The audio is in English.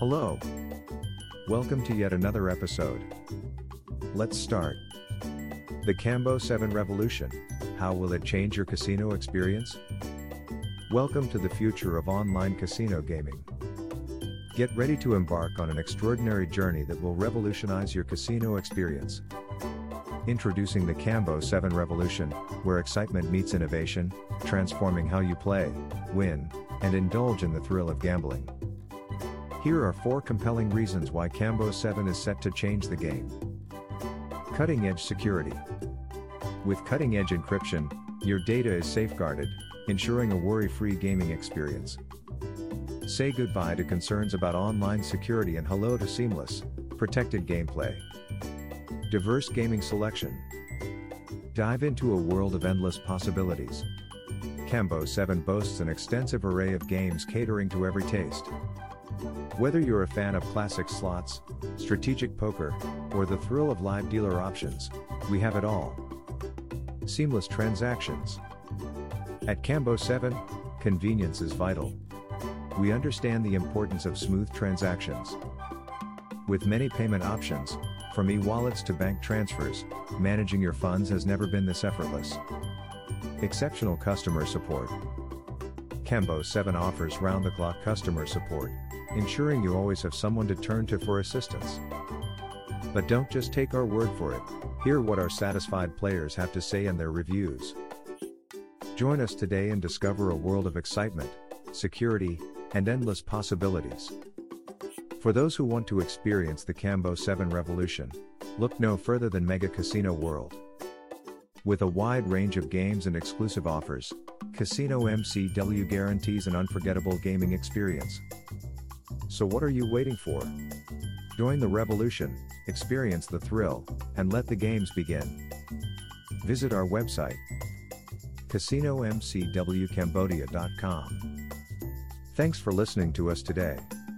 Hello. Welcome to yet another episode. Let's start. The Cambo 7 Revolution. How will it change your casino experience? Welcome to the future of online casino gaming. Get ready to embark on an extraordinary journey that will revolutionize your casino experience. Introducing the Cambo 7 Revolution, where excitement meets innovation, transforming how you play, win, and indulge in the thrill of gambling. Here are four compelling reasons why Cambo 7 is set to change the game. Cutting edge security. With cutting edge encryption, your data is safeguarded, ensuring a worry free gaming experience. Say goodbye to concerns about online security and hello to seamless, protected gameplay. Diverse gaming selection. Dive into a world of endless possibilities. Cambo 7 boasts an extensive array of games catering to every taste. Whether you're a fan of classic slots, strategic poker, or the thrill of live dealer options, we have it all. Seamless transactions. At Cambo 7, convenience is vital. We understand the importance of smooth transactions. With many payment options, from e-wallets to bank transfers, managing your funds has never been this effortless. Exceptional customer support. Cambo 7 offers round-the-clock customer support, ensuring you always have someone to turn to for assistance. But don't just take our word for it, hear what our satisfied players have to say in their reviews. Join us today and discover a world of excitement, security, and endless possibilities. For those who want to experience the Cambo 7 revolution, look no further than Mega Casino World. With a wide range of games and exclusive offers, Casino MCW guarantees an unforgettable gaming experience. So what are you waiting for? Join the revolution, experience the thrill, and let the games begin. Visit our website, casinomcwcambodia.com. Thanks for listening to us today.